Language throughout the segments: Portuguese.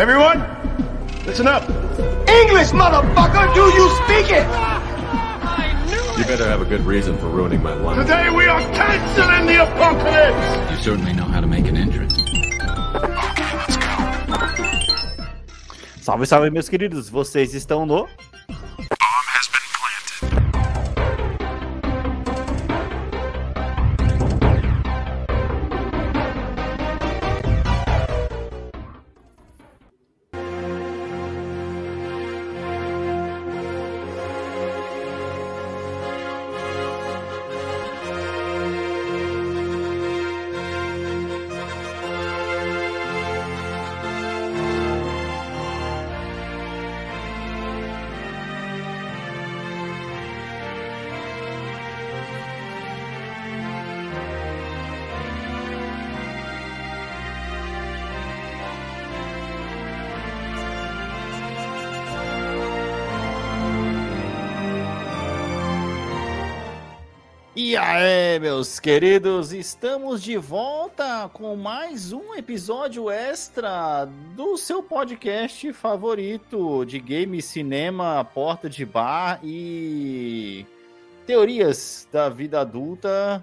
Everyone, listen up. English, motherfucker, do you speak it? You better have a good reason for ruining my life. Today we are canceling the apocalypse. You certainly know how to make an entrance. Salve, salve, meus queridos. Vocês estão no aí, meus queridos, estamos de volta com mais um episódio extra do seu podcast favorito de game, cinema, porta de bar e teorias da vida adulta.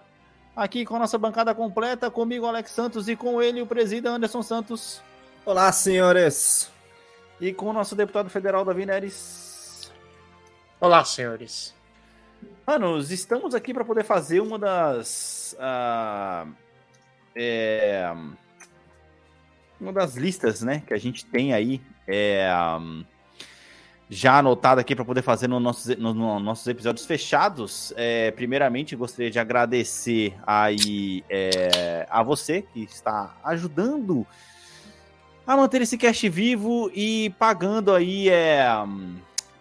Aqui com a nossa bancada completa, comigo Alex Santos e com ele o presidente Anderson Santos. Olá, senhores. E com o nosso deputado federal Davi Neres. Olá, senhores. Manos, estamos aqui para poder fazer uma das. Uh, é, uma das listas, né? Que a gente tem aí. É, um, já anotado aqui para poder fazer nos nossos, no, no nossos episódios fechados. É, primeiramente, gostaria de agradecer aí é, a você que está ajudando a manter esse cast vivo e pagando aí é,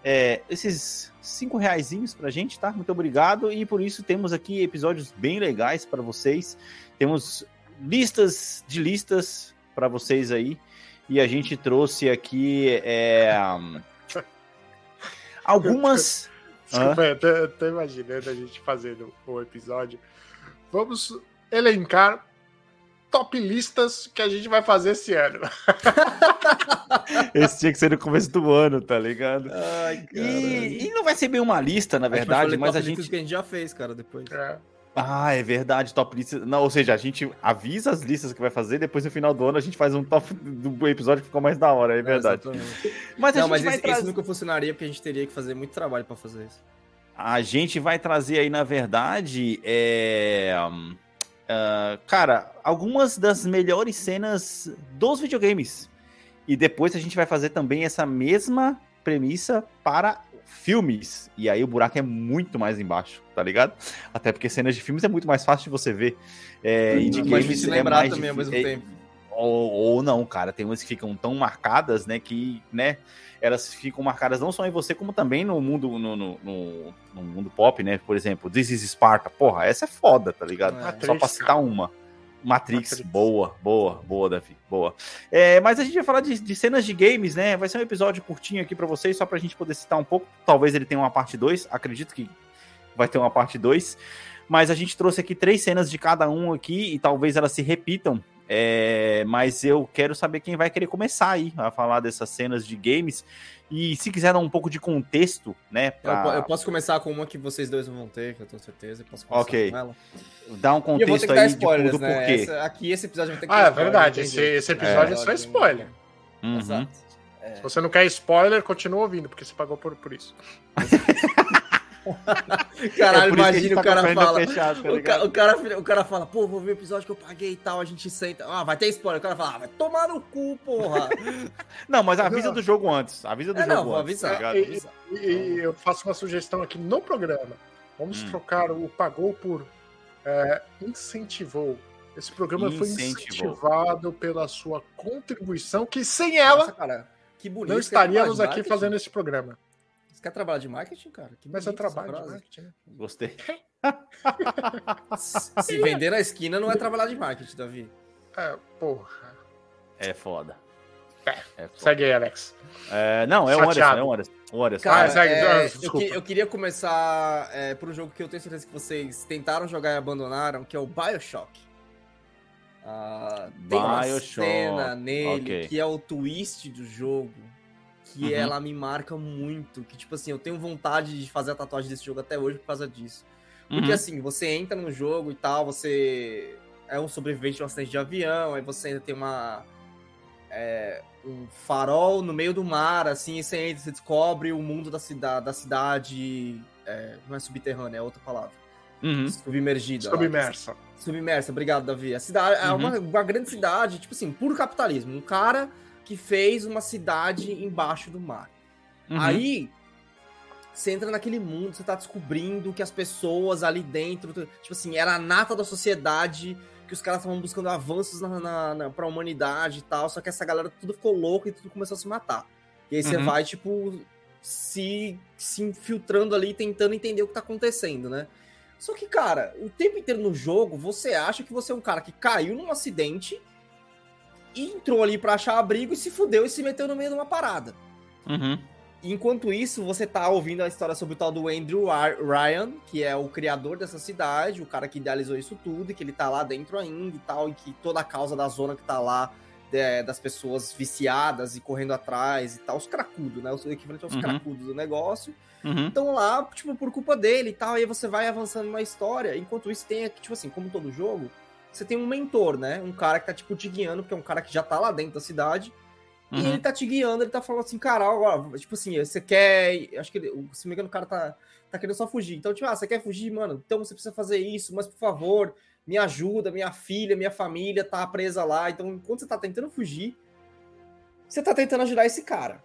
é, esses cinco reaisinhos pra gente, tá? Muito obrigado. E por isso temos aqui episódios bem legais para vocês. Temos listas de listas para vocês aí. E a gente trouxe aqui é, algumas. Desculpa, eu tô, eu tô imaginando a gente fazendo o episódio. Vamos elencar top listas que a gente vai fazer esse ano. esse tinha que ser no começo do ano, tá ligado? Ai, e, e, não vai ser bem uma lista, na verdade, mas a gente. que a gente já fez, cara, depois. É. Ah, é verdade, top lista. Não, ou seja, a gente avisa as listas que vai fazer, depois no final do ano a gente faz um top do episódio que ficou mais da hora, é verdade. É, mas a não, gente mas vai esse, trazer... esse nunca funcionaria porque a gente teria que fazer muito trabalho para fazer isso. A gente vai trazer aí, na verdade, é Uh, cara, algumas das melhores cenas dos videogames. E depois a gente vai fazer também essa mesma premissa para filmes. E aí o buraco é muito mais embaixo, tá ligado? Até porque cenas de filmes é muito mais fácil de você ver. É, e de games é mais também ao mesmo é, tempo. Ou, ou, não, cara, tem umas que ficam tão marcadas, né, que, né, elas ficam marcadas não só em você, como também no mundo, no, no, no, no mundo pop, né? Por exemplo, This is Sparta. Porra, essa é foda, tá ligado? É, só pra citar uma. Matrix, Matrix, boa, boa, boa, Davi, boa. É, mas a gente vai falar de, de, cenas de games, né? Vai ser um episódio curtinho aqui para vocês, só pra gente poder citar um pouco. Talvez ele tenha uma parte 2, acredito que vai ter uma parte 2. Mas a gente trouxe aqui três cenas de cada um aqui e talvez elas se repitam é, mas eu quero saber quem vai querer começar aí a falar dessas cenas de games. E se quiser dar um pouco de contexto, né? Pra... Eu, eu, posso começar com uma que vocês dois vão ter, que eu tenho certeza. Eu posso ok. Dá um contexto aí spoilers, de, do né? porquê. Essa, aqui esse episódio vai ter que Ah, é verdade. Esse, esse, episódio é, é só spoiler. Uhum. Exato. É. Se você não quer spoiler, continua ouvindo, porque você pagou por, por isso. Caralho, é imagina o tá cara fala. Fechado, tá o, ca, o, cara, o cara fala, pô, vou ver o episódio que eu paguei e tal, a gente senta. Ah, vai ter spoiler. O cara fala, ah, vai tomar no cu, porra. não, mas avisa do jogo antes. Avisa do é, jogo não, antes. Avisar, tá e, e, e, eu faço uma sugestão aqui no programa. Vamos hum. trocar o pagou por é, incentivou. Esse programa incentivou. foi incentivado pela sua contribuição, que sem ela Nossa, cara, que bonito, não estaríamos aqui fazendo esse programa. Você quer trabalhar de marketing, cara? Que Mas eu trabalho de marketing. Gostei. Se vender na esquina não é trabalhar de marketing, Davi. É, porra. É foda. É, é foda. Segue aí, Alex. É, não, é o Anderson, é o Anderson. O Anderson. Cara, ah, segue, é, eu, que, eu, queria começar é, por um jogo que eu tenho certeza que vocês tentaram jogar e abandonaram, que é o Bioshock. Uh, tem uma cena nele okay. que é o twist do jogo que uhum. ela me marca muito. Que, tipo assim, eu tenho vontade de fazer a tatuagem desse jogo até hoje por causa disso. Porque, uhum. assim, você entra no jogo e tal, você é um sobrevivente de um acidente de avião, aí você ainda tem uma. É, um farol no meio do mar, assim, e você entra, você descobre o mundo da, cida da cidade. É, não é subterrânea, é outra palavra. Uhum. Submergida. Submersa. Lá. Submersa, obrigado, Davi. A cidade é uma, uhum. uma grande cidade, tipo assim, puro capitalismo. Um cara que fez uma cidade embaixo do mar. Uhum. Aí você entra naquele mundo, você tá descobrindo que as pessoas ali dentro, tipo assim, era a nata da sociedade, que os caras estavam buscando avanços na, na, na, pra humanidade e tal, só que essa galera tudo ficou louca e tudo começou a se matar. E aí você uhum. vai, tipo, se, se infiltrando ali, tentando entender o que tá acontecendo, né? Só que, cara, o tempo inteiro no jogo, você acha que você é um cara que caiu num acidente entrou ali para achar abrigo e se fudeu e se meteu no meio de uma parada. Uhum. Enquanto isso, você tá ouvindo a história sobre o tal do Andrew Ryan, que é o criador dessa cidade, o cara que idealizou isso tudo, e que ele tá lá dentro ainda e tal, e que toda a causa da zona que tá lá, é, das pessoas viciadas e correndo atrás e tal, os cracudos, né? O equivalente aos uhum. cracudos do negócio. Uhum. Estão lá, tipo, por culpa dele e tal, aí você vai avançando na história. Enquanto isso, tem, tipo assim, como todo jogo, você tem um mentor, né? Um cara que tá, tipo, te guiando, porque é um cara que já tá lá dentro da cidade Uhum. E ele tá te guiando, ele tá falando assim, cara, agora, tipo assim, você quer. Acho que ele, se não me engano, o cara tá, tá querendo só fugir. Então, tipo, ah, você quer fugir, mano? Então você precisa fazer isso, mas por favor, me ajuda, minha filha, minha família tá presa lá. Então, enquanto você tá tentando fugir, você tá tentando ajudar esse cara.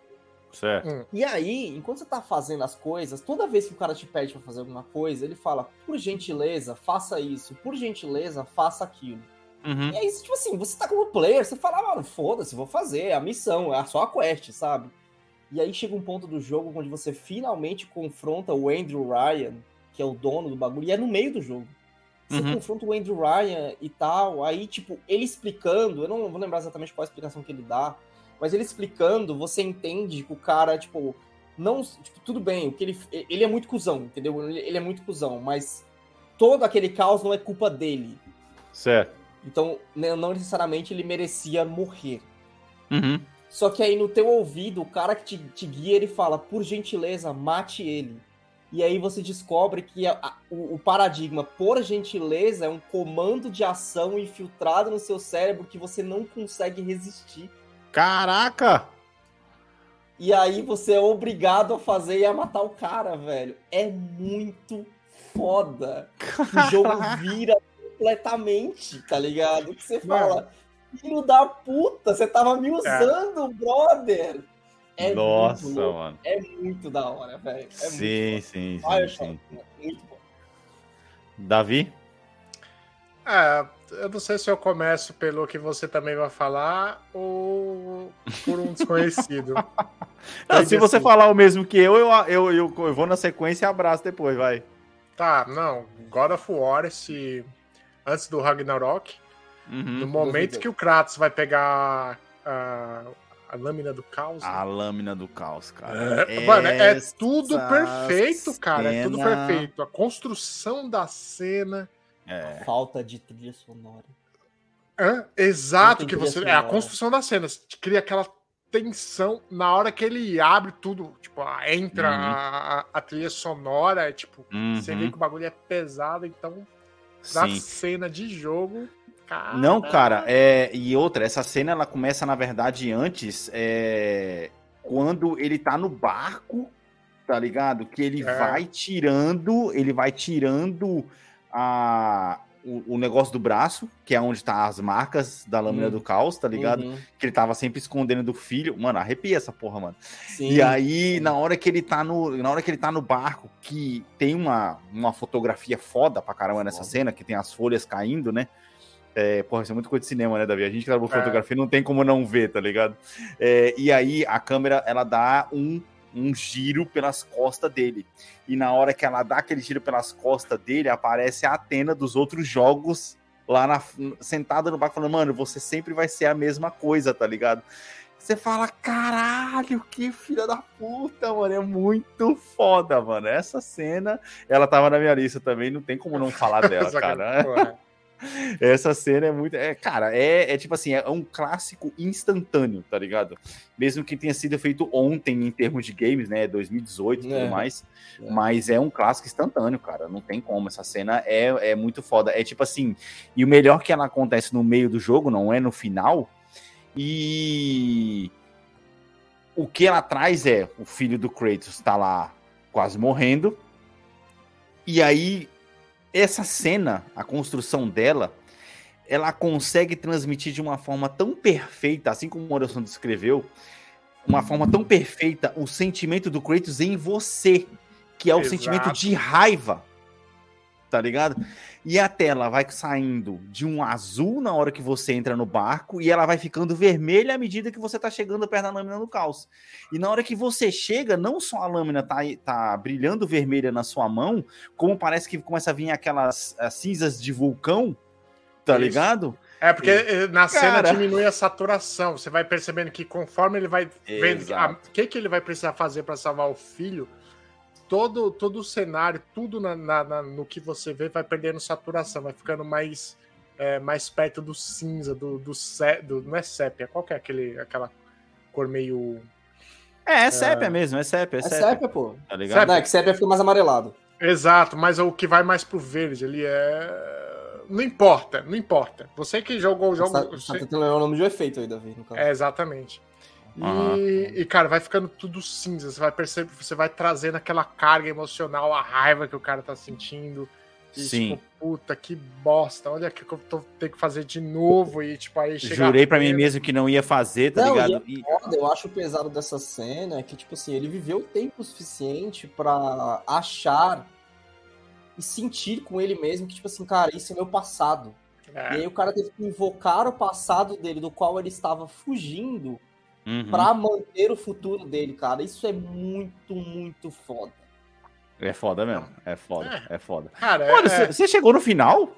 Certo. Hum. E aí, enquanto você tá fazendo as coisas, toda vez que o cara te pede para fazer alguma coisa, ele fala, por gentileza, faça isso, por gentileza, faça aquilo. Uhum. E aí, tipo assim, você tá como player, você fala, mano, foda-se, vou fazer, é a missão, é só a quest, sabe? E aí chega um ponto do jogo onde você finalmente confronta o Andrew Ryan, que é o dono do bagulho, e é no meio do jogo. Você uhum. confronta o Andrew Ryan e tal, aí, tipo, ele explicando, eu não vou lembrar exatamente qual a explicação que ele dá, mas ele explicando, você entende que o cara, tipo, não. Tipo, tudo bem, o que ele. Ele é muito cuzão, entendeu? Ele, ele é muito cuzão, mas todo aquele caos não é culpa dele. Certo. Então, né, não necessariamente ele merecia morrer. Uhum. Só que aí no teu ouvido, o cara que te, te, guia, ele fala, por gentileza, mate ele. E aí você descobre que a, a, o, o, paradigma, por gentileza, é um comando de ação infiltrado no seu cérebro que você não consegue resistir. Caraca! E aí você é obrigado a fazer e a matar o cara, velho. É muito foda. O jogo vira completamente, tá ligado? Que você fala, filho da puta, você tava me é. usando, é. brother. É Nossa, muito mano. É muito da hora, velho. É sim, sim, sim, ah, sim. Muito bom. Davi? É, eu não sei se eu começo pelo que você também vai falar ou por um desconhecido. não, se você falar o mesmo que eu, eu, eu, eu, eu vou na sequência e abraço depois, vai. Tá, não. God of War, esse antes do Ragnarok. Uhum, no momento que o Kratos vai pegar a, a lâmina do caos. A né? lâmina do caos, cara. É, mano, é tudo perfeito, cara. Cena... É tudo perfeito. A construção da cena. É. A falta de trilha sonora. É, exato, que você. É a construção das cenas. Cria aquela tensão na hora que ele abre tudo. Tipo, entra uhum. a, a, trilha sonora. É, tipo, uhum. você vê que o bagulho é pesado, então da Sim. cena de jogo. Caramba. Não, cara, é, e outra, essa cena ela começa, na verdade, antes, é, quando ele tá no barco, tá ligado? Que ele é. vai tirando, ele vai tirando a, o, o, negócio do braço, que é onde tá as marcas da lâmina uhum. do caos, tá ligado? Uhum. Que ele tava sempre escondendo do filho. Mano, arrepia essa porra, mano. Sim. E aí, na hora que ele tá no. Na hora que ele tá no barco, que tem uma, uma fotografia foda pra caramba nessa cena, que tem as folhas caindo, né? É, porra, isso é muito coisa de cinema, né, Davi? A gente que trabalha é. fotografia não tem como não ver, tá ligado? É, e aí a câmera, ela dá um um giro pelas costas dele. E na hora que ela dá aquele giro pelas costas dele, aparece a Atena dos outros jogos lá na, sentada no barco falando, mano, você sempre vai ser a mesma coisa, tá ligado? Você fala, caralho, que filha da puta, mano. É muito foda, mano. Essa cena, ela tava na minha lista também, não tem como não falar dela, cara. Essa cena é muito. É, cara, é, é tipo assim, é um clássico instantâneo, tá ligado? Mesmo que tenha sido feito ontem em termos de games, né? 2018 e tudo é. mais. É. Mas é um clássico instantâneo, cara. Não tem como. Essa cena é, é muito foda. É tipo assim. E o melhor que ela acontece no meio do jogo, não é no final. E o que ela traz é o filho do Kratos tá lá quase morrendo. E aí essa cena, a construção dela, ela consegue transmitir de uma forma tão perfeita, assim como o Morrison descreveu, uma forma tão perfeita o sentimento do Kratos em você, que é o Exato. sentimento de raiva. Tá ligado? E a tela vai saindo de um azul na hora que você entra no barco e ela vai ficando vermelha à medida que você tá chegando perto da lâmina do caos. E na hora que você chega, não só a lâmina tá, tá brilhando vermelha na sua mão, como parece que começa a vir aquelas cinzas de vulcão, tá Isso. ligado? É, porque e, na cena cara... diminui a saturação. Você vai percebendo que conforme ele vai vendo o que, que ele vai precisar fazer para salvar o filho, todo, todo o cenário, tudo na, na, na, no que você vê vai perdendo saturação, vai ficando mais, é, mais perto do cinza, do, do, do Não é sépia, qual que é aquele, aquela cor meio. É, é sépia é... mesmo, é sépia. É, é sépia, sépia pô. Tá ligado? Sépia. Não, é que sépia fica mais amarelado. Exato, mas o que vai mais pro verde ali é. Não importa, não importa. Você que jogou o jogo. Você tá, você... tá tentando o nome de efeito aí, Davi, no caso. É, exatamente. E, e, cara, vai ficando tudo cinza. Você vai perceber, você vai trazendo aquela carga emocional, a raiva que o cara tá sentindo. E, Sim. Tipo, puta, que bosta. Olha o que eu tô, tenho que fazer de novo. E, tipo, aí Jurei para mim mesmo que não ia fazer, tá não, ligado? E é foda, eu acho pesado dessa cena é que, tipo assim, ele viveu tempo suficiente para achar e sentir com ele mesmo que, tipo assim, cara, isso é meu passado. É. E aí o cara teve que invocar o passado dele, do qual ele estava fugindo uhum. para manter o futuro dele, cara. Isso é muito, muito foda. É foda mesmo. É foda, é, é foda. Cara, Mano, é... você chegou no final?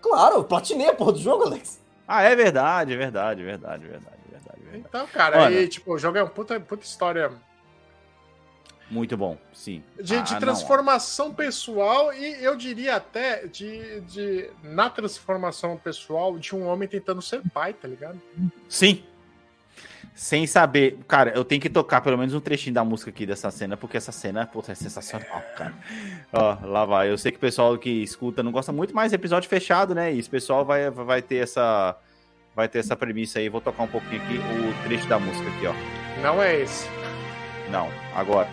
Claro, eu platinei a porra do jogo, Alex. Ah, é verdade, é verdade, é verdade, é verdade, é verdade, verdade. Então, cara, aí, tipo, o jogo é uma puta, puta história. Muito bom, sim. De, ah, de transformação não. pessoal e eu diria até de, de na transformação pessoal de um homem tentando ser pai, tá ligado? Sim, sem saber. Cara, eu tenho que tocar pelo menos um trechinho da música aqui dessa cena, porque essa cena puta, é sensacional, cara. Ó, lá vai. Eu sei que o pessoal que escuta não gosta muito, mas episódio fechado, né? E esse pessoal vai, vai ter essa. Vai ter essa premissa aí. Vou tocar um pouquinho aqui o trecho da música aqui, ó. Não é esse. Não, agora.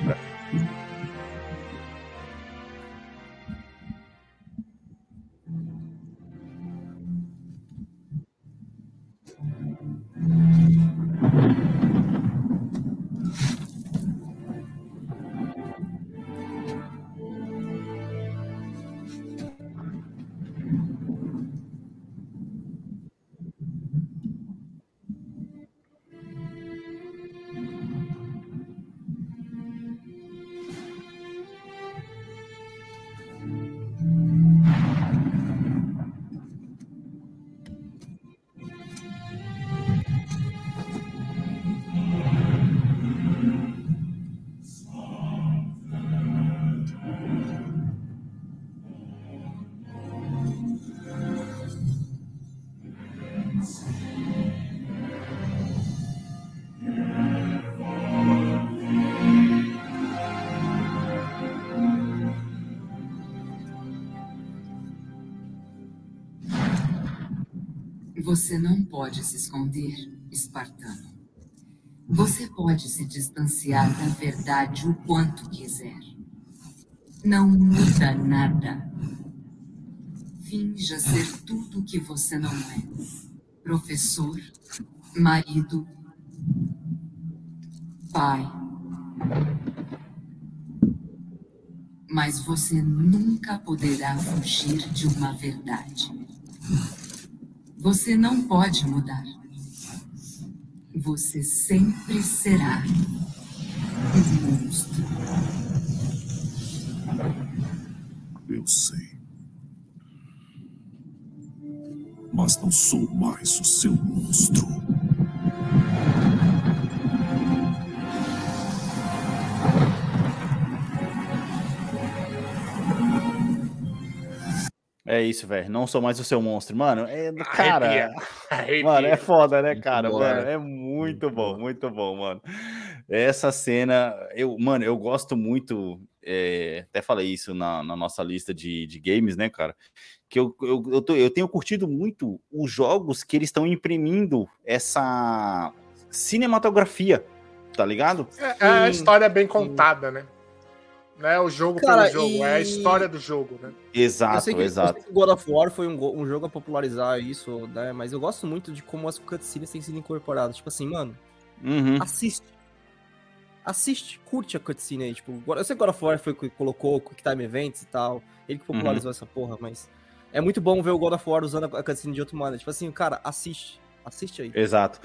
Você não pode se esconder, espartano. Você pode se distanciar da verdade o quanto quiser. Não muda nada. Finja ser tudo o que você não é: professor, marido, pai. Mas você nunca poderá fugir de uma verdade. Você não pode mudar. Você sempre será um monstro. Eu sei. Mas não sou mais o seu monstro. É isso, velho. Não sou mais o seu monstro. Mano, é. Cara. Arrepia. Arrepia. Mano, é foda, né, cara? Muito mano, é muito bom, muito bom, mano. Essa cena, eu, mano, eu gosto muito. É, até falei isso na, na nossa lista de, de games, né, cara? Que eu, eu, eu, tô, eu tenho curtido muito os jogos que eles estão imprimindo essa cinematografia, tá ligado? É, é a história bem contada, né? Não é o jogo Cara, pelo jogo, e... é a história do jogo, né? Exato, que, exato. God of War foi um, um, jogo a popularizar isso, né? Mas eu gosto muito de como as cutscenes têm sido incorporadas. Tipo assim, mano, uhum. assiste. Assiste, curte a cutscene aí. Tipo, eu sei que God of War foi que colocou Quick Time Events e tal. Ele que popularizou uhum. essa porra, mas é muito bom ver o God of War usando a cutscene de outro maneira. Tipo assim, cara, assiste. Assiste aí. Exato.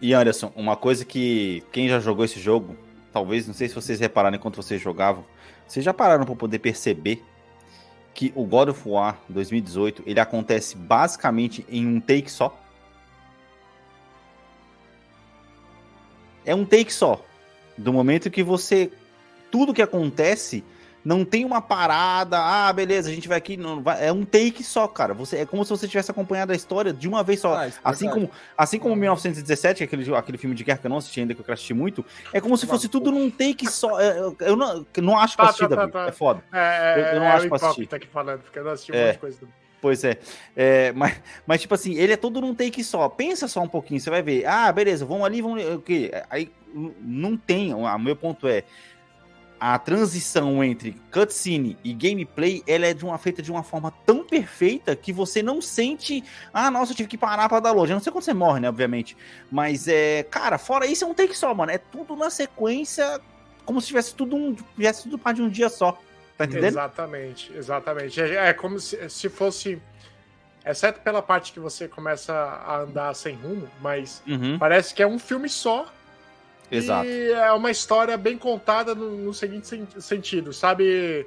E Anderson, uma coisa que quem já jogou esse jogo, talvez, não sei se vocês repararam enquanto vocês jogavam, vocês já pararam para poder perceber que o God of War 2018 ele acontece basicamente em um take só? É um take só. Do momento que você. Tudo que acontece não tem uma parada, ah, beleza, a gente vai aqui. Não, vai, é um take só, cara. Você, é como se você tivesse acompanhado a história de uma vez só. Ah, é assim, como, assim como 1917, aquele, aquele filme de guerra que eu não assisti ainda, que eu assisti muito, é como se fosse tudo num take só. É, eu, eu, não, eu não acho pra tá, assistir, tá, tá, tá. é foda. É, eu, eu não é acho pra assistir. Tá aqui falando, porque eu não assisti um monte de coisa do... Pois é. é. mas, mas, tipo assim, ele é todo num take só. Pensa só um pouquinho, você vai ver. Ah, beleza, vamos ali, vamos. O quê? Aí não tem. O meu ponto é a transição entre cutscene e gameplay, ela é de uma feita de uma forma tão perfeita que você não sente, ah, nossa, eu tive que parar para dar loja. Não sei quando você morre, né, obviamente. Mas é, cara, fora isso é um take só, mano. É tudo na sequência, como se tivesse tudo um, tivesse tudo parte de um dia só. Tá entendendo? Exatamente, exatamente. É, é como se, se fosse exceto pela parte que você começa a andar sem rumo, mas uhum. parece que é um filme só Exato. E é uma história bem contada no, no seguinte sentido, sabe?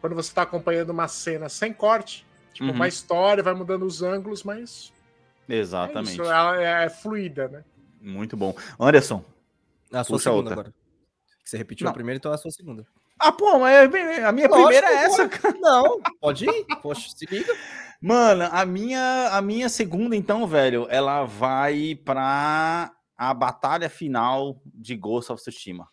Quando você está acompanhando uma cena sem corte, tipo, uhum. uma história, vai mudando os ângulos, mas. Exatamente. É isso, ela é, é fluida, né? Muito bom. Anderson. A sua segunda outra. agora. Você repetiu Não. a primeira, então é a sua segunda. Ah, pô, mas a minha Lógico, primeira é essa, cara. Não, pode ir. Poxa, se liga. Mano, a minha, a minha segunda, então, velho, ela vai pra a batalha final de Ghost of Tsushima.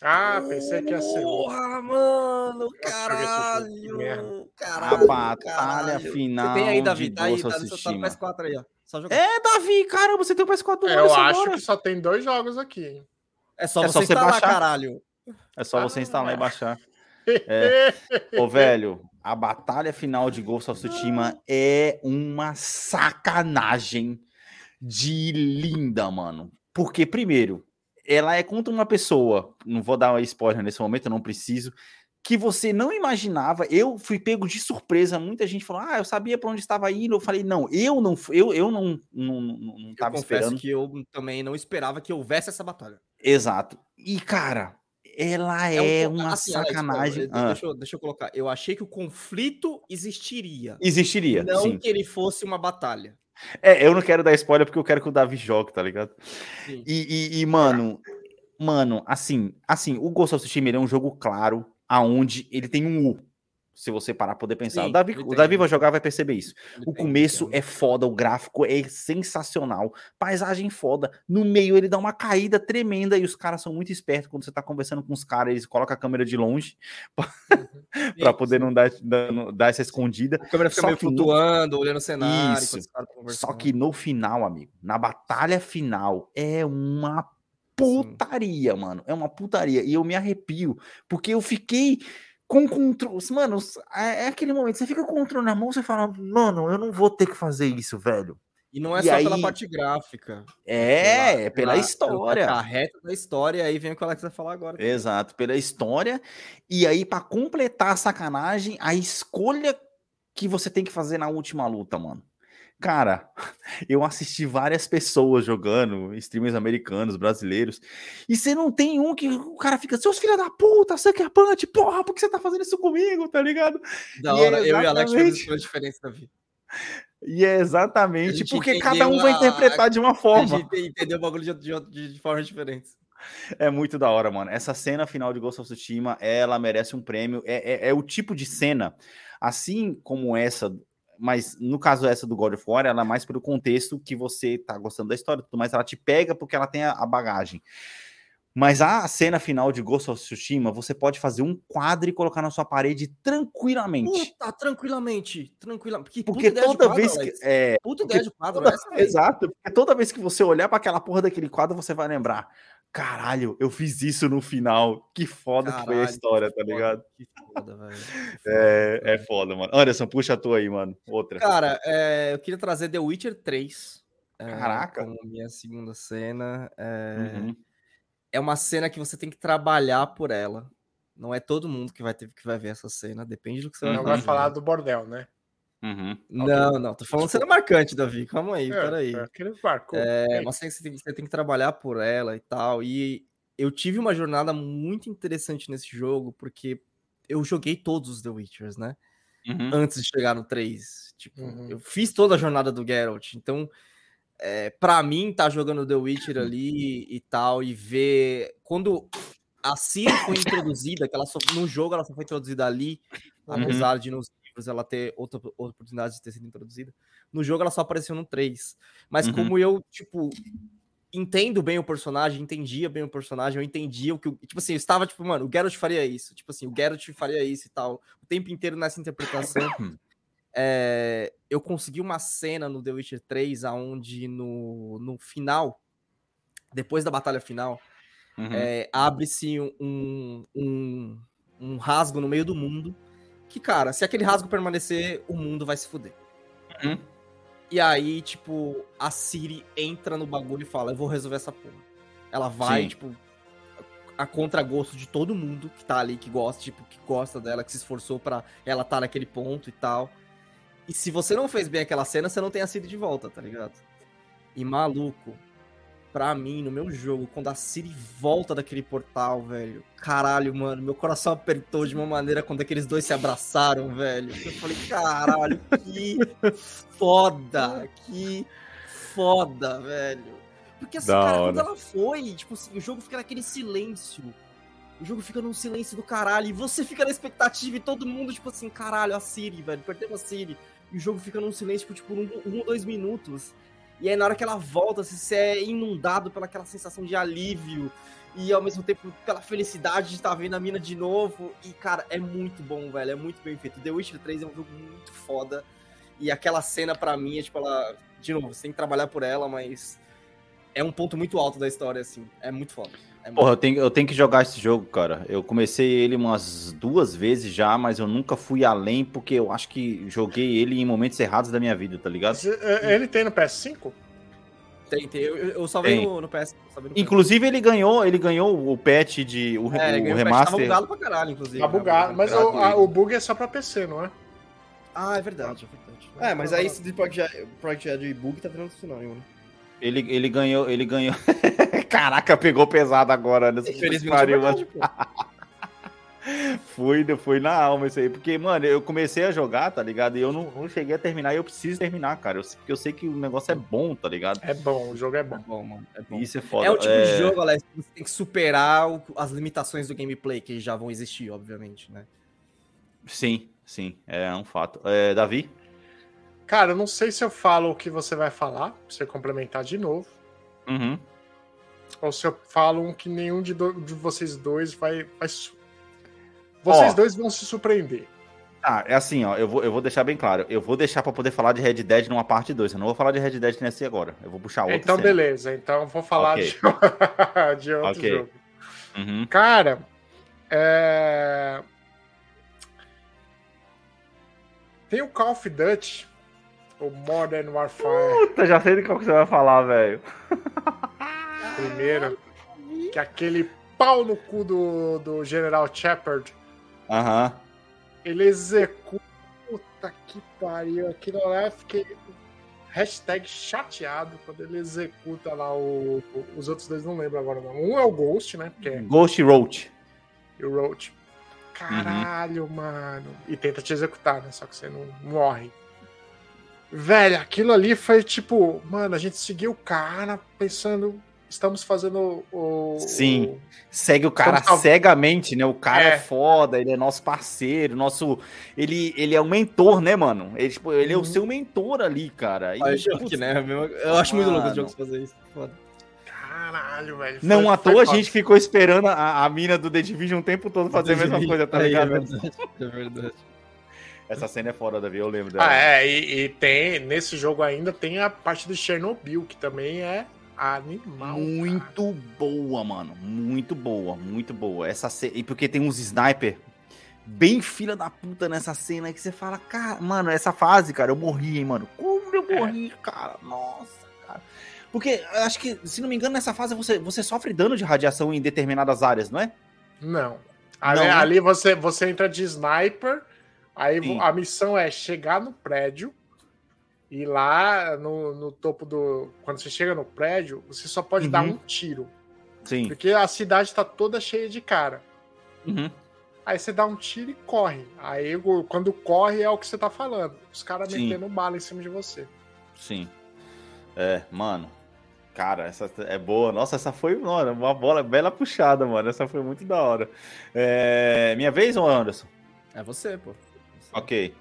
Ah, pensei que ia ser. Porra, mano, caralho, caralho. A batalha caralho. final. Você tem aí, Davi, de tá aí, tá no seu PS4 aí, ó. É, Davi, caramba, você tem o PS4 do é, Eu acho agora. que só tem dois jogos aqui, hein? É só é você, só você instalar, baixar. caralho. É só ah, você instalar e baixar. É. Ô, velho, a batalha final de Ghost of Tsushima é uma sacanagem de linda, mano. Porque, primeiro, ela é contra uma pessoa, não vou dar uma spoiler nesse momento, eu não preciso, que você não imaginava. Eu fui pego de surpresa. Muita gente falou: "Ah, eu sabia para onde estava indo". Eu falei: "Não, eu não, eu, eu não não não, não tava eu esperando que eu também não esperava que houvesse essa batalha". Exato. E cara, ela é, é um, uma assim, sacanagem. Alex, ah. deixa, eu, deixa, eu, colocar. Eu achei que o conflito existiria. Existiria. Não sim. que ele fosse uma batalha. É, eu não quero dar spoiler porque eu quero que o Davi jogue, tá ligado? E, e, e, mano, mano, assim, assim, o Ghost of Tsushima é um jogo claro, aonde ele tem um U se você parar para poder pensar. Sim, o Davi, o Davi vai jogar, vai perceber isso. O começo é foda, o gráfico é sensacional, paisagem foda. No meio ele dá uma caída tremenda e os caras são muito espertos quando você tá conversando com os caras, eles colocam a câmera de longe para uhum. poder não dar, dar, dar, essa escondida. A câmera fica Só meio flutuando, no... olhando o cenário. Isso. Só que no final, amigo, na batalha final é uma putaria, Sim. mano. É uma putaria. E eu me arrepio, porque eu fiquei com controle. Mano, é, é aquele momento, você fica com o controle na mão, você fala, mano, eu não vou ter que fazer isso, velho. E não é e só aí... pela parte gráfica. É, pela, é pela, pela história. A reta da história, aí vem o que o Alex vai falar agora. Exato, pela história. E aí, para completar a sacanagem, a escolha que você tem que fazer na última luta, mano. Cara, eu assisti várias pessoas jogando, streamers americanos, brasileiros, e você não tem um que o cara fica, seus filhos da puta, você punch, porra, por que você tá fazendo isso comigo, tá ligado? Da e hora, é eu e Alex fizemos a diferença da vida. E é exatamente porque cada um vai interpretar a... de uma forma. A gente entendeu o bagulho de, de, de formas diferentes. É muito da hora, mano. Essa cena final de Ghost of Tsushima, ela merece um prêmio. É, é, é o tipo de cena, assim como essa mas no caso essa do God of War, ela é mais pelo contexto que você tá gostando da história, mas ela te pega porque ela tem a, a bagagem. Mas a cena final de Ghost of Tsushima, você pode fazer um quadro e colocar na sua parede tranquilamente. Puta, tranquilamente, tranquilamente. Porque toda vez que. É, Puta ideia de quadro, toda, essa, Exato. Porque toda vez que você olhar para aquela porra daquele quadro, você vai lembrar. Caralho, eu fiz isso no final. Que foda Caralho, que foi a história, tá ligado? Que foda, velho. É, é foda, mano. Anderson, puxa a tua aí, mano. Outra. Cara, é, eu queria trazer The Witcher 3. Caraca. É, como minha segunda cena. É... Uhum é uma cena que você tem que trabalhar por ela. Não é todo mundo que vai ter que vai ver essa cena, depende do que você uhum. vai Não vai falar do bordel, né? Uhum. Não, okay. não, tô falando cena marcante, Davi. Calma aí, é, peraí. É, aquele barco. É uma cena que você tem, você tem que trabalhar por ela e tal. E eu tive uma jornada muito interessante nesse jogo, porque eu joguei todos os The Witchers, né? Uhum. Antes de chegar no 3. Tipo, uhum. eu fiz toda a jornada do Geralt. Então, é, para mim, tá jogando The Witcher ali e tal, e ver. Quando a Ciri foi introduzida, que ela só, no jogo ela só foi introduzida ali, uhum. apesar de nos ela ter outra, outra oportunidade de ter sido introduzida. No jogo ela só apareceu no 3. Mas uhum. como eu, tipo, entendo bem o personagem, entendia bem o personagem, eu entendia o que. Tipo assim, eu estava, tipo, mano, o Geralt faria isso. Tipo assim, o Geralt faria isso e tal. O tempo inteiro nessa interpretação. É, eu consegui uma cena no The Witcher 3 aonde no, no final, depois da batalha final, uhum. é, abre-se um, um, um rasgo no meio do mundo. Que, cara, se aquele rasgo permanecer, o mundo vai se fuder. Uhum. E aí, tipo, a Siri entra no bagulho e fala: Eu vou resolver essa porra. Ela vai, Sim. tipo, a contragosto de todo mundo que tá ali, que gosta, tipo, que gosta dela, que se esforçou para ela tá naquele ponto e tal. E se você não fez bem aquela cena, você não tem a Siri de volta, tá ligado? E maluco, pra mim, no meu jogo, quando a Siri volta daquele portal, velho, caralho, mano, meu coração apertou de uma maneira quando aqueles dois se abraçaram, velho. Eu falei, caralho, que foda, que foda, velho. Porque assim, da cara, hora. quando ela foi, tipo assim, o jogo fica naquele silêncio. O jogo fica num silêncio do caralho. E você fica na expectativa e todo mundo, tipo assim, caralho, a Siri, velho, perdemos a Siri e o jogo fica num silêncio por tipo um, um ou dois minutos. E aí na hora que ela volta, você é inundado pelaquela sensação de alívio e ao mesmo tempo pela felicidade de estar vendo a mina de novo. E cara, é muito bom, velho, é muito bem feito. The Witcher 3 é um jogo muito foda. E aquela cena para mim é tipo ela, de novo, você tem que trabalhar por ela, mas é um ponto muito alto da história assim. É muito foda. É Porra, eu tenho, eu tenho que jogar esse jogo, cara. Eu comecei ele umas duas vezes já, mas eu nunca fui além, porque eu acho que joguei ele em momentos errados da minha vida, tá ligado? É, ele tem no PS5? Tem, tem. Eu, eu só vi no, no, PS. No inclusive, ele ganhou, ele ganhou o patch de. O, é, o, o remaster. Tava bugado pra caralho, inclusive. Tá bugado, mas o, a, o bug é só pra PC, não é? Ah, é verdade, é verdade. É, mas aí esse Project, Project Bug tá virando sinônimo, né? Ele, ele ganhou, ele ganhou. Caraca, pegou pesado agora nessa pariu, mano. fui, fui na alma isso aí. Porque, mano, eu comecei a jogar, tá ligado? E eu não, não cheguei a terminar e eu preciso terminar, cara. Eu, porque eu sei que o negócio é bom, tá ligado? É bom, o jogo é bom. É bom, mano. É bom. Isso é foda. É o tipo é... de jogo, Alex, que você tem que superar o, as limitações do gameplay, que já vão existir, obviamente, né? Sim, sim. É um fato. É, Davi? Cara, eu não sei se eu falo o que você vai falar, pra você complementar de novo. Uhum. Ou se eu falo um que nenhum de, do, de vocês dois vai. vai vocês ó, dois vão se surpreender. Ah, é assim, ó. Eu vou, eu vou deixar bem claro. Eu vou deixar para poder falar de Red Dead numa parte 2. Eu não vou falar de Red Dead nesse agora. Eu vou puxar outro. Então, beleza. Então, eu vou falar okay. de, de outro okay. jogo. Uhum. Cara, é... tem o Call of Duty o Modern Warfare. Puta, já sei de qual que você vai falar, velho. Primeiro, que aquele pau no cu do, do General Shepard. Aham. Ele executa. Puta que pariu. Aquilo lá eu fiquei. Hashtag chateado quando ele executa lá o, o, os outros dois, não lembro agora não. Um é o Ghost, né? Porque é... Ghost Roach. E o Roach. Caralho, uhum. mano. E tenta te executar, né? Só que você não morre. Velho, aquilo ali foi tipo, mano, a gente seguiu o cara pensando, estamos fazendo o. Sim. Segue o cara estamos... cegamente, né? O cara é. é. foda, ele é nosso parceiro, nosso. Ele, ele é um mentor, né, mano? Ele, tipo, ele é o uhum. seu mentor ali, cara. E, tipo, né? Eu acho muito louco os jogos fazer isso. Foda. Caralho, velho. Não foi, à toa a gente ficou esperando a, a mina do The Division o tempo todo fazer a mesma coisa, tá ligado? É verdade. É verdade. Essa cena é fora, Davi, eu lembro dela. Ah, é, e, e, tem, nesse jogo ainda tem a parte do Chernobyl, que também é animal. Muito cara. boa, mano. Muito boa, muito boa. Essa ce... E porque tem uns sniper bem filha da puta nessa cena que você fala, cara, mano, essa fase, cara, eu morri, hein, mano. Como eu é. morri, é. cara? Nossa, cara. Porque acho que, se não me engano, nessa fase você, você sofre dano de radiação em determinadas áreas, não é? Não. Ali, não, né? ali você, você entra de sniper Aí Sim. a missão é chegar no prédio e lá no, no, topo do. Quando você chega no prédio, você só pode uhum. dar um tiro. Sim. Porque a cidade está toda cheia de cara. Uhum. Aí você dá um tiro e corre. Aí quando corre é o que você tá falando. Os caras metendo bala em cima de você. Sim. É, mano. Cara, essa é boa. Nossa, essa foi mano, uma bola bela puxada, mano. Essa foi muito da hora. É... Minha vez ou Anderson? É você, pô. Ok.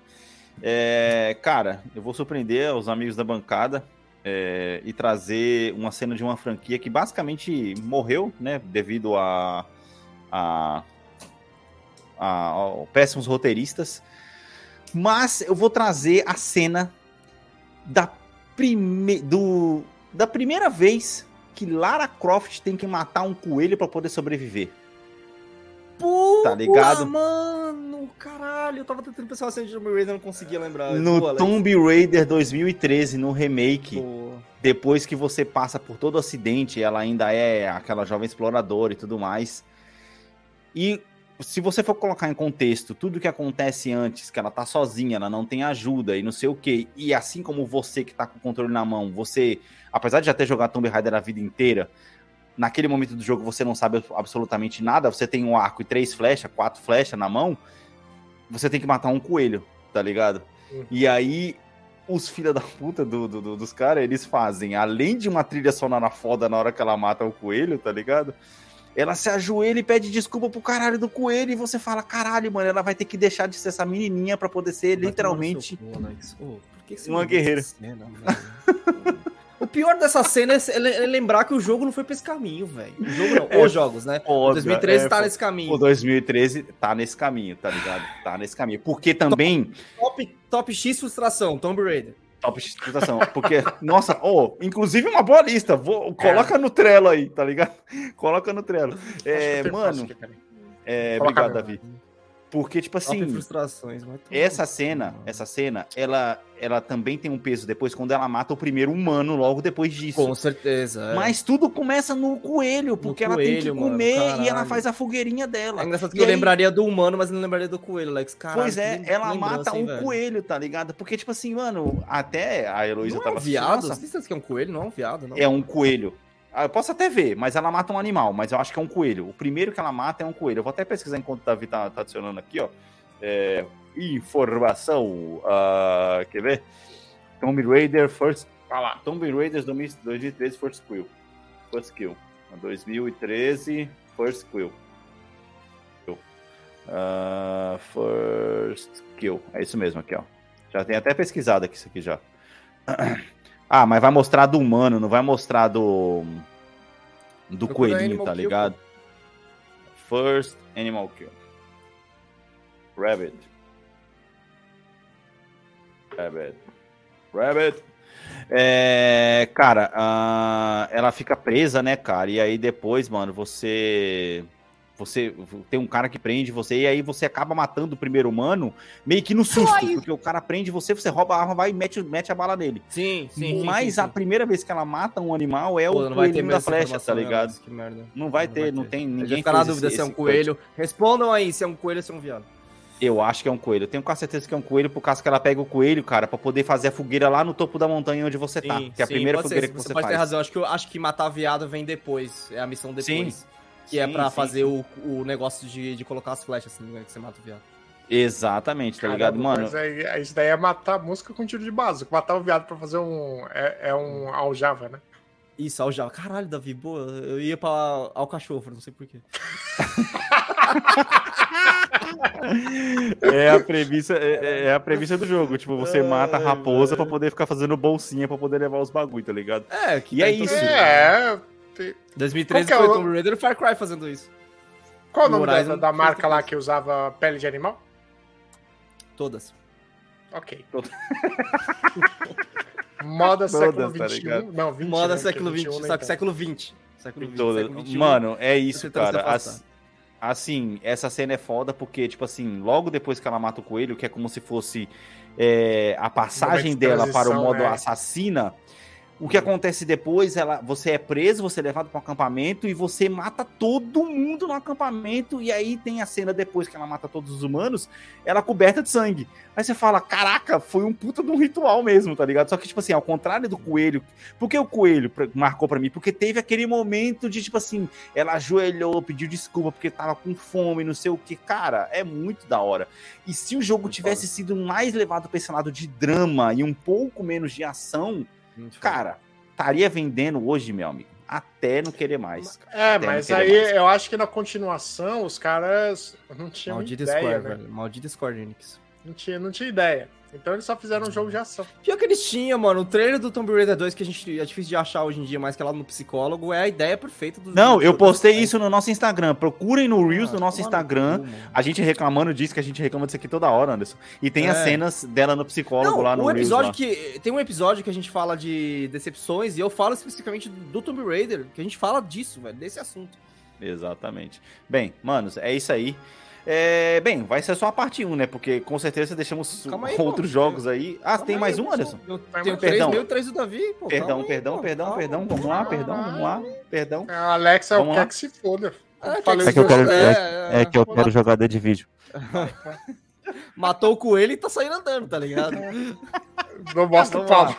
É, cara, eu vou surpreender os amigos da bancada é, e trazer uma cena de uma franquia que basicamente morreu, né? Devido a, a, a, a péssimos roteiristas. Mas eu vou trazer a cena da, prime, do, da primeira vez que Lara Croft tem que matar um coelho para poder sobreviver. Puta, tá ligado? mano, caralho, eu tava tentando pensar assim de Tomb Raider, não conseguia lembrar. No Tomb Raider 2013, no remake, depois que você passa por todo o acidente, ela ainda é aquela jovem exploradora e tudo mais. E se você for colocar em contexto tudo que acontece antes, que ela tá sozinha, ela não tem ajuda e não sei o que, e assim como você que tá com o controle na mão, você, apesar de já ter jogado Tomb Raider a vida inteira, naquele momento do jogo você não sabe absolutamente nada, você tem um arco e três flechas, quatro flechas na mão, você tem que matar um coelho, tá ligado? Uhum. E aí, os filha da puta do, do, do, dos caras, eles fazem, além de uma trilha sonora foda na hora que ela mata o coelho, tá ligado? Ela se ajoelha e pede desculpa pro caralho do coelho, e você fala, caralho, mano, ela vai ter que deixar de ser essa menininha para poder ser literalmente uma guerreira. Cena, pior dessa cena é lembrar que o jogo não foi pra esse caminho, velho. O jogo não, é, os jogos, né? O 2013 é, tá nesse caminho. O 2013 tá nesse caminho, tá ligado? Tá nesse caminho. Porque também. Top, top X frustração, Tomb Raider. Top X frustração. Porque, nossa, oh, inclusive uma boa lista. Vou, coloca é. no Trello aí, tá ligado? Coloca no Trello. É, mano. É, obrigado, Davi. Porque, tipo assim. frustrações, essa cena, essa cena, ela, ela também tem um peso depois quando ela mata o primeiro humano logo depois disso. Com certeza. É. Mas tudo começa no coelho, porque no ela coelho, tem que comer e ela faz a fogueirinha dela. É engraçado que e eu aí... lembraria do humano, mas não lembraria do coelho, Lex. Caralho, pois é, ela mata um velho. coelho, tá ligado? Porque, tipo assim, mano, até a Heloísa tava. É um viado? Você que é um coelho? Não é um viado, não. É um coelho. Ah, eu posso até ver, mas ela mata um animal, mas eu acho que é um coelho. O primeiro que ela mata é um coelho. Eu vou até pesquisar enquanto o Davi tá, tá adicionando aqui, ó. É, informação. Uh, quer ver? Tomb Raider First. Ah lá, Tomb Raiders 2013 First Kill. First Kill. 2013 First Kill. Uh, first Kill. É isso mesmo aqui, ó. Já tem até pesquisado aqui isso aqui já. Ah, mas vai mostrar do humano, não vai mostrar do. Do coelhinho, tá ligado? Kill, First Animal Kill. Rabbit. Rabbit. Rabbit. É, cara, uh, ela fica presa, né, cara? E aí depois, mano, você você tem um cara que prende você e aí você acaba matando o primeiro humano meio que no susto, Ai. porque o cara prende você, você rouba a arma, vai e mete, mete a bala nele. Sim, sim. Mas sim, sim, a primeira vez que ela mata um animal é Pô, o coelho da flecha, tá ligado? que merda. Não vai não ter, vai não tem ninguém. Fica na dúvida se é um coelho. Coisa. Respondam aí se é um coelho ou se é um viado. Eu acho que é um coelho. Eu tenho quase certeza que é um coelho, por causa que ela pega o coelho, cara, para poder fazer a fogueira lá no topo da montanha onde você tá. sim, tá. Que é a primeira fogueira ser. que você, você pode faz. ter razão. Acho que, eu, acho que matar viado vem depois. É a missão depois. Sim. Que é para fazer o, o negócio de, de colocar as flechas, assim, né, que você mata o viado. Exatamente, tá Caramba, ligado, mano? Mas é, isso daí é matar a música com tiro de base. Matar o viado pra fazer um. É, é um aljava, né? Isso, Aljava. Caralho, Davi, boa. Eu ia pra Alcachofra, não sei porquê. é a premissa, é, é, a premissa do jogo. Tipo, você mata a raposa pra poder ficar fazendo bolsinha pra poder levar os bagulho, tá ligado? É, que e é isso. É. 2013 foi o Tomb Raider e Far Cry fazendo isso. Qual o nome da, da marca lá que usava pele de animal? Todas. Ok. Todas. Moda século XXI. Tá não, 20, Moda né, século XX, só que século XX. Século XX, século XXI. Mano, é isso, cara. As, assim, essa cena é foda porque, tipo assim, logo depois que ela mata o coelho, que é como se fosse é, a passagem dela para o modo né? assassina, o que acontece depois, ela, você é preso, você é levado para um acampamento e você mata todo mundo no acampamento. E aí tem a cena depois que ela mata todos os humanos, ela coberta de sangue. Aí você fala, caraca, foi um puta de um ritual mesmo, tá ligado? Só que, tipo assim, ao contrário do coelho. Por que o coelho marcou para mim? Porque teve aquele momento de, tipo assim, ela ajoelhou, pediu desculpa porque tava com fome, não sei o que. Cara, é muito da hora. E se o jogo tivesse sido mais levado pra esse lado de drama e um pouco menos de ação Cara, estaria vendendo hoje, meu amigo, até não querer mais. É, mas aí mais. eu acho que na continuação os caras não tinham Maldita ideia, Square, né? velho. Maldita Square Enix. Não tinha, não tinha ideia. Então eles só fizeram um jogo de ação. Pior que eles tinham, mano. O trailer do Tomb Raider 2, que a gente é difícil de achar hoje em dia, mais que é lá no psicólogo, é a ideia perfeita do Não, eu postei isso no nosso Instagram. Procurem no Reels ah, do nosso Instagram. a gente reclamando disso, que a gente reclama disso aqui toda hora, Anderson. E tem é. as cenas dela no psicólogo Não, lá no o episódio Reels, que Tem um episódio que a gente fala de decepções, e eu falo especificamente do Tomb Raider, que a gente fala disso, velho, desse assunto. Exatamente. Bem, manos, é isso aí. É, bem, vai ser só a parte 1, né? Porque com certeza deixamos aí, outros pô, jogos aí. Ah, tem mais um, Anderson? Eu tenho perdão. meu, três do Davi. Pô, perdão, perdão, aí, perdão, calma, perdão. Vamos lá, perdão, vamos lá. Perdão. É, a Alexa é o que é que se foda. É, é, que eu quero, é, é que eu quero jogador de vídeo. Matou o coelho e tá saindo andando, tá ligado? Não mostra o pau.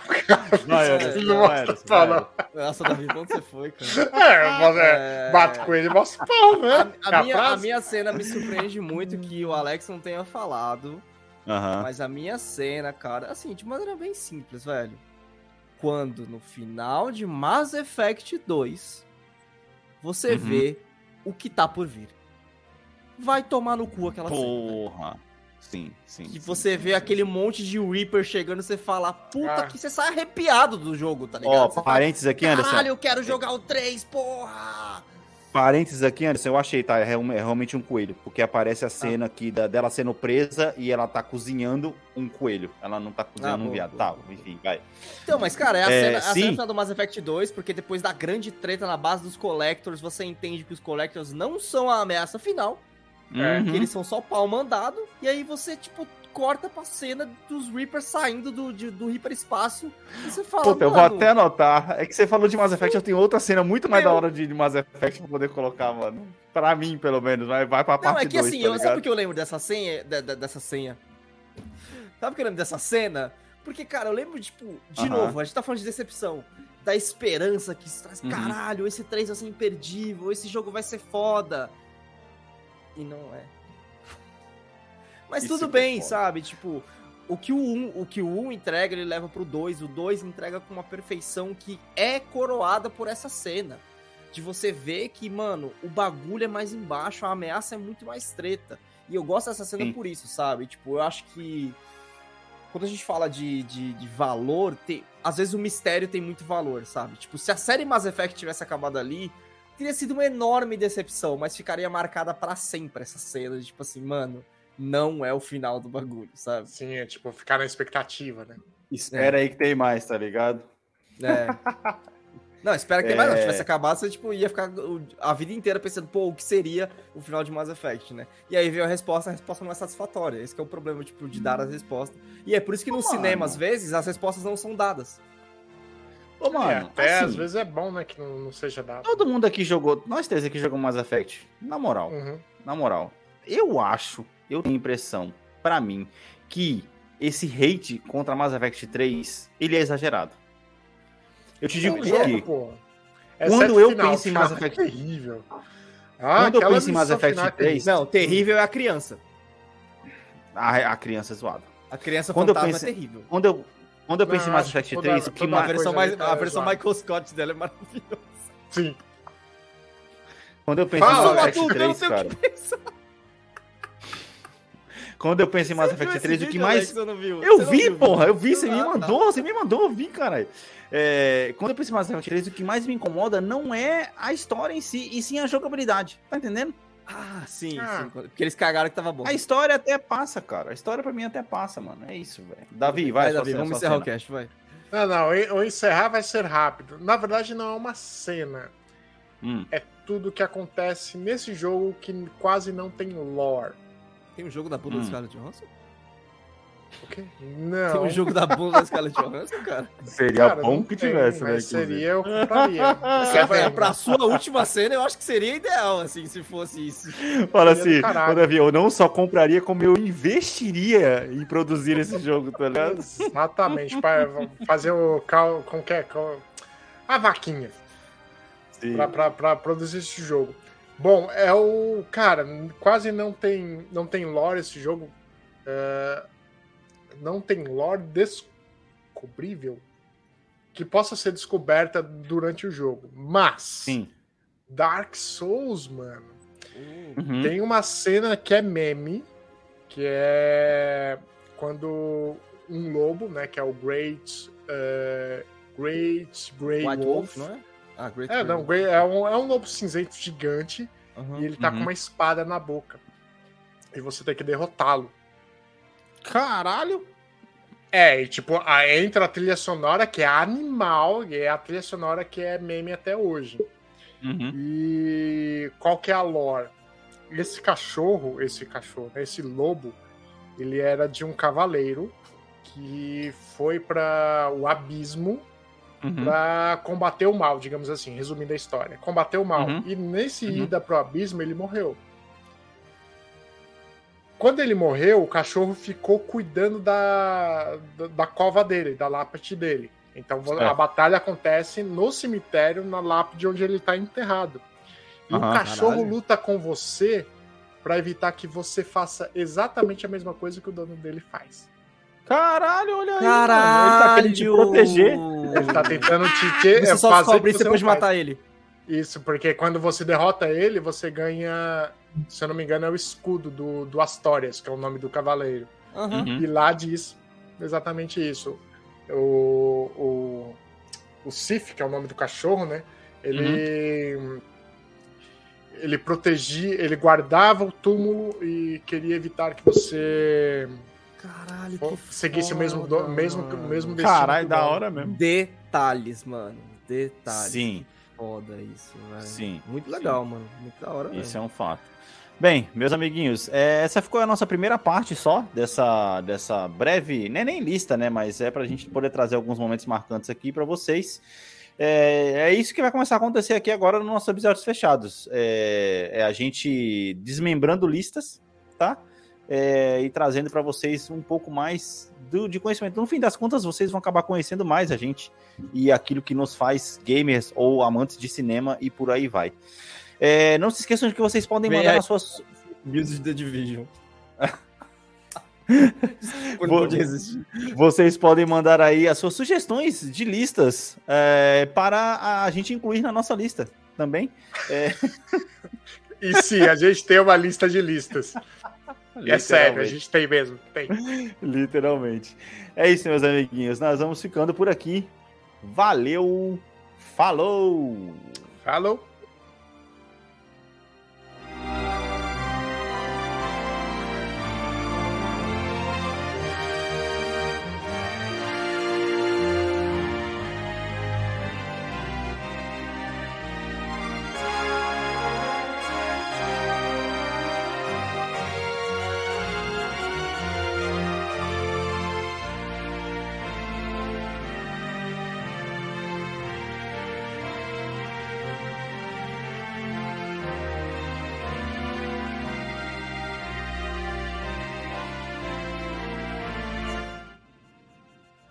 Vai, Anderson, não mostra o pau, não. Nossa, Davi, onde você foi, cara? É, mas é, bate com ele e mostra o pau, né? A, a, minha, a, minha, cena me surpreende muito que o Alex não tenha falado. Uhum. Mas a minha cena, cara, assim, de maneira bem simples, velho. Quando no final de Mass Effect 2 você uhum. vê o que tá por vir. Vai tomar no cu aquela Porra. cena. Porra. Sim, sim. E você vê aquele monte de Reaper chegando, você fala, puta ah. que você sai arrepiado do jogo, tá ligado? Ó, parênteses aqui, Anderson. Caralho, eu quero jogar o 3, porra! Parênteses aqui, Anderson, eu achei, tá? É, é realmente um coelho. Porque aparece a cena ah. aqui da, dela sendo presa e ela tá cozinhando um coelho. Ela não tá cozinhando ah, um viado. Tá, enfim, vai. Então, mas, cara, é a, é, cena, a cena do Mass Effect 2, porque depois da grande treta na base dos Collectors, você entende que os Collectors não são a ameaça final. É, que eles são só pau mandado. E aí você, tipo, corta pra cena dos Reapers saindo do, de, do Reaper espaço. E você fala. Puta, eu vou até anotar. É que você falou de Mass Effect, eu tenho outra cena muito mais Meu... da hora de, de Mass Effect pra poder colocar, mano. Pra mim, pelo menos. Vai, vai pra parte 2. Não, é que dois, assim, tá eu, sabe por que eu lembro dessa senha? De, de, dessa senha? Sabe por que eu lembro dessa cena? Porque, cara, eu lembro, tipo, de uh -huh. novo, a gente tá falando de decepção. Da esperança que traz, uhum. caralho, esse 3 vai ser imperdível, esse jogo vai ser foda e não é. Mas Isso tudo bem, é sabe? Tipo, o que o 1, o que o 1 entrega, ele leva pro 2, o 2 entrega com uma perfeição que é coroada por essa cena. De você ver que, mano, o bagulho é mais embaixo, a ameaça é muito mais treta. E eu gosto dessa cena Sim. por isso, sabe? Tipo, eu acho que quando a gente fala de, de, de, valor, tem, às vezes o mistério tem muito valor, sabe? Tipo, se a série Mass Effect tivesse acabado ali, teria sido uma enorme decepção, mas ficaria marcada para sempre essa cena, de, tipo assim, mano, não é o final do bagulho, sabe? Sim, é tipo, ficar na expectativa, né? Espera é. aí que tem mais, tá ligado? É. Não, espera que é... mais. Não, se tivesse acabado, você tipo, ia ficar a vida inteira pensando, pô, o que seria o final de Mass Effect, né? E aí veio a resposta, a resposta não é satisfatória. Esse é o problema, tipo, de dar as respostas. E é por isso que no cinema, às vezes, as respostas não são dadas. Ô, mano, é, até assim, às vezes é bom, né, que não, não, seja dado. Todo mundo aqui jogou, nós três aqui jogamos Mass Effect. Na moral, uhum. na moral. Eu acho, eu tenho impressão, para mim, que esse hate contra Mass Effect 3, ele é exagerado. Eu te digo é que quando eu final, penso em Mass Effect... É terrível. Ah, quando eu penso em Mass Effect 3... Não, terrível é a criança. A, a criança é zoada. A criança quando fantasma eu penso, é terrível. Quando eu, Quando eu penso não, em Mass Effect 3, o que mais... A versão, mais, tá a versão Michael Scott dela é maravilhosa. Sim. Quando eu penso Fala, em Mass Effect 3, cara... Quando eu penso em Mass Effect 3, o que mais. Eu vi, porra, eu vi, você me mandou, você me mandou, eu vi, caralho. É, quando eu penso em Mass Effect 3, o que mais me incomoda não é a história em si, e sim a jogabilidade. Tá entendendo? Ah, sim, ah. sim. Porque eles cagaram que tava bom. A história até passa, cara. A história pra mim até passa, mano. É isso, velho. Davi, vai, vai Davi, vamos encerrar cena. o cast, vai. Não, não, o encerrar vai ser rápido. Na verdade, não é uma cena. Hum. É tudo que acontece nesse jogo que quase não tem lore. Tem um jogo da bunda hum. do Scarlett Johansson? O quê? Não. Tem um jogo da bunda da Scarlett Johansson, cara? Seria cara, bom que tem, tivesse, né? Seria, eu compraria. é, pra sua última cena, eu acho que seria ideal, assim, se fosse isso. Fala assim, Davi, eu não só compraria, como eu investiria em produzir esse jogo, tá ligado? Exatamente, para fazer o cal, com que é, a vaquinha. Pra, pra, pra produzir esse jogo. Bom, é o. Cara, quase não tem, não tem lore esse jogo. Uh, não tem lore descobrível que possa ser descoberta durante o jogo. Mas. Sim. Dark Souls, mano. Uhum. Tem uma cena que é meme, que é quando um lobo, né, que é o Great uh, Great Grey White Wolf, Wolf, não é? Ah, Great é, não, é um, é um lobo cinzento gigante uhum, e ele tá uhum. com uma espada na boca. E você tem que derrotá-lo. Caralho! É, e tipo, a, entra a trilha sonora que é animal, e é a trilha sonora que é meme até hoje. Uhum. E qual que é a lore? Esse cachorro, esse cachorro, esse lobo, ele era de um cavaleiro que foi para o abismo uhum. para combater o mal, digamos assim, resumindo a história. Combater o mal. Uhum. E nesse uhum. ida pro abismo, ele morreu. Quando ele morreu, o cachorro ficou cuidando da, da, da cova dele, da lápide dele. Então é. a batalha acontece no cemitério, na lápide onde ele está enterrado. E uhum, o cachorro caralho. luta com você para evitar que você faça exatamente a mesma coisa que o dono dele faz. Caralho, olha aí. Caralho. Ele tá querendo te proteger. Ele tá tentando te você só descobre isso depois de matar ele. Isso, porque quando você derrota ele, você ganha, se eu não me engano, é o escudo do, do Astorias, que é o nome do cavaleiro. Uhum. E lá diz exatamente isso. O, o, o Sif, que é o nome do cachorro, né? Ele. Uhum. Ele protegia, ele guardava o túmulo e queria evitar que você Caralho, que seguisse foda, o mesmo, do, mesmo, mesmo destino. Caralho, da hora mesmo. Detalhes, mano. Detalhes. Sim. Foda isso, velho. Sim. Muito legal, sim. mano. Muito da hora, Isso é um fato. Bem, meus amiguinhos, é, essa ficou a nossa primeira parte só dessa, dessa breve, nem, nem lista, né? Mas é pra gente poder trazer alguns momentos marcantes aqui para vocês. É, é, isso que vai começar a acontecer aqui agora nos nossos episódios fechados. É, é a gente desmembrando listas, tá? é, e trazendo para vocês um pouco mais do, de conhecimento. No fim das contas, vocês vão acabar conhecendo mais a gente e aquilo que nos faz gamers ou amantes de cinema e por aí vai. É, não se esqueçam de que vocês podem mandar as suas. Music The Division. Vocês podem mandar aí as suas sugestões de listas é, para a gente incluir na nossa lista também. É... E sim, a gente tem uma lista de listas. É sério, a gente tem mesmo. Tem. Literalmente. É isso, meus amiguinhos. Nós vamos ficando por aqui. Valeu. Falou. Falou.